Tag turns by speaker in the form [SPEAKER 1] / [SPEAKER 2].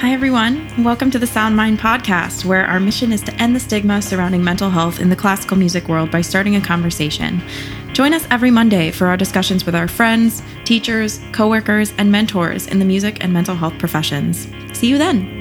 [SPEAKER 1] Hi everyone. Welcome to the Sound Mind podcast, where our mission is to end the stigma surrounding mental health in the classical music world by starting a conversation. Join us every Monday for our discussions with our friends, teachers, coworkers, and mentors in the music and mental health professions. See you then.